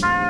Bye.